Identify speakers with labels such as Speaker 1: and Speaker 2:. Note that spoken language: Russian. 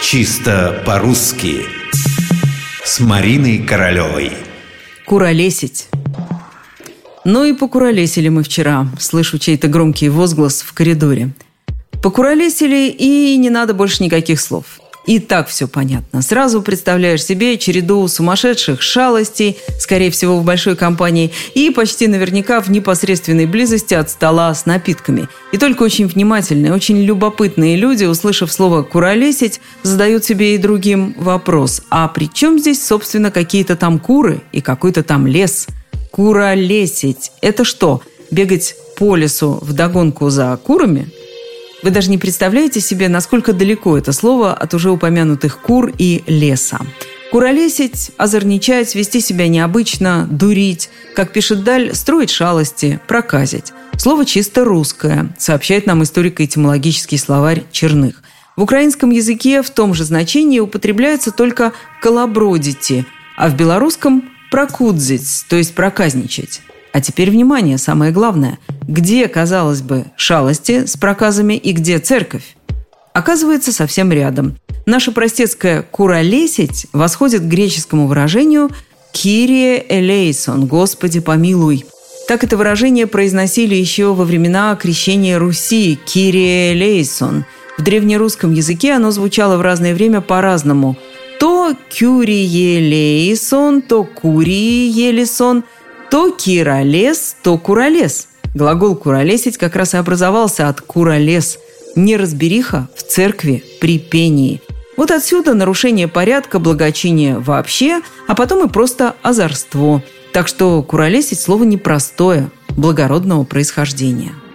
Speaker 1: Чисто по-русски. С Мариной Королевой.
Speaker 2: Куролесить. Ну и покуролесили мы вчера. Слышу чей-то громкий возглас в коридоре. Покуролесили и не надо больше никаких слов и так все понятно. Сразу представляешь себе череду сумасшедших шалостей, скорее всего, в большой компании, и почти наверняка в непосредственной близости от стола с напитками. И только очень внимательные, очень любопытные люди, услышав слово «куролесить», задают себе и другим вопрос. А при чем здесь, собственно, какие-то там куры и какой-то там лес? Куролесить – это что, бегать по лесу в догонку за курами? Вы даже не представляете себе, насколько далеко это слово от уже упомянутых кур и леса. Куролесить, озорничать, вести себя необычно, дурить, как пишет Даль, строить шалости, проказить. Слово чисто русское, сообщает нам историко-этимологический словарь Черных. В украинском языке в том же значении употребляется только «колобродите», а в белорусском – «прокудзить», то есть «проказничать». А теперь внимание, самое главное. Где, казалось бы, шалости с проказами и где церковь? Оказывается, совсем рядом. Наша простецкая «куролесить» восходит к греческому выражению «кирие элейсон» – «Господи, помилуй». Так это выражение произносили еще во времена крещения Руси «кирие элейсон». В древнерусском языке оно звучало в разное время по-разному. То «кюрие лейсон», то «курие елисон», то киролес, то куролес. Глагол «куролесить» как раз и образовался от «куролес» – неразбериха в церкви при пении. Вот отсюда нарушение порядка, благочиния вообще, а потом и просто озорство. Так что «куролесить» – слово непростое, благородного происхождения –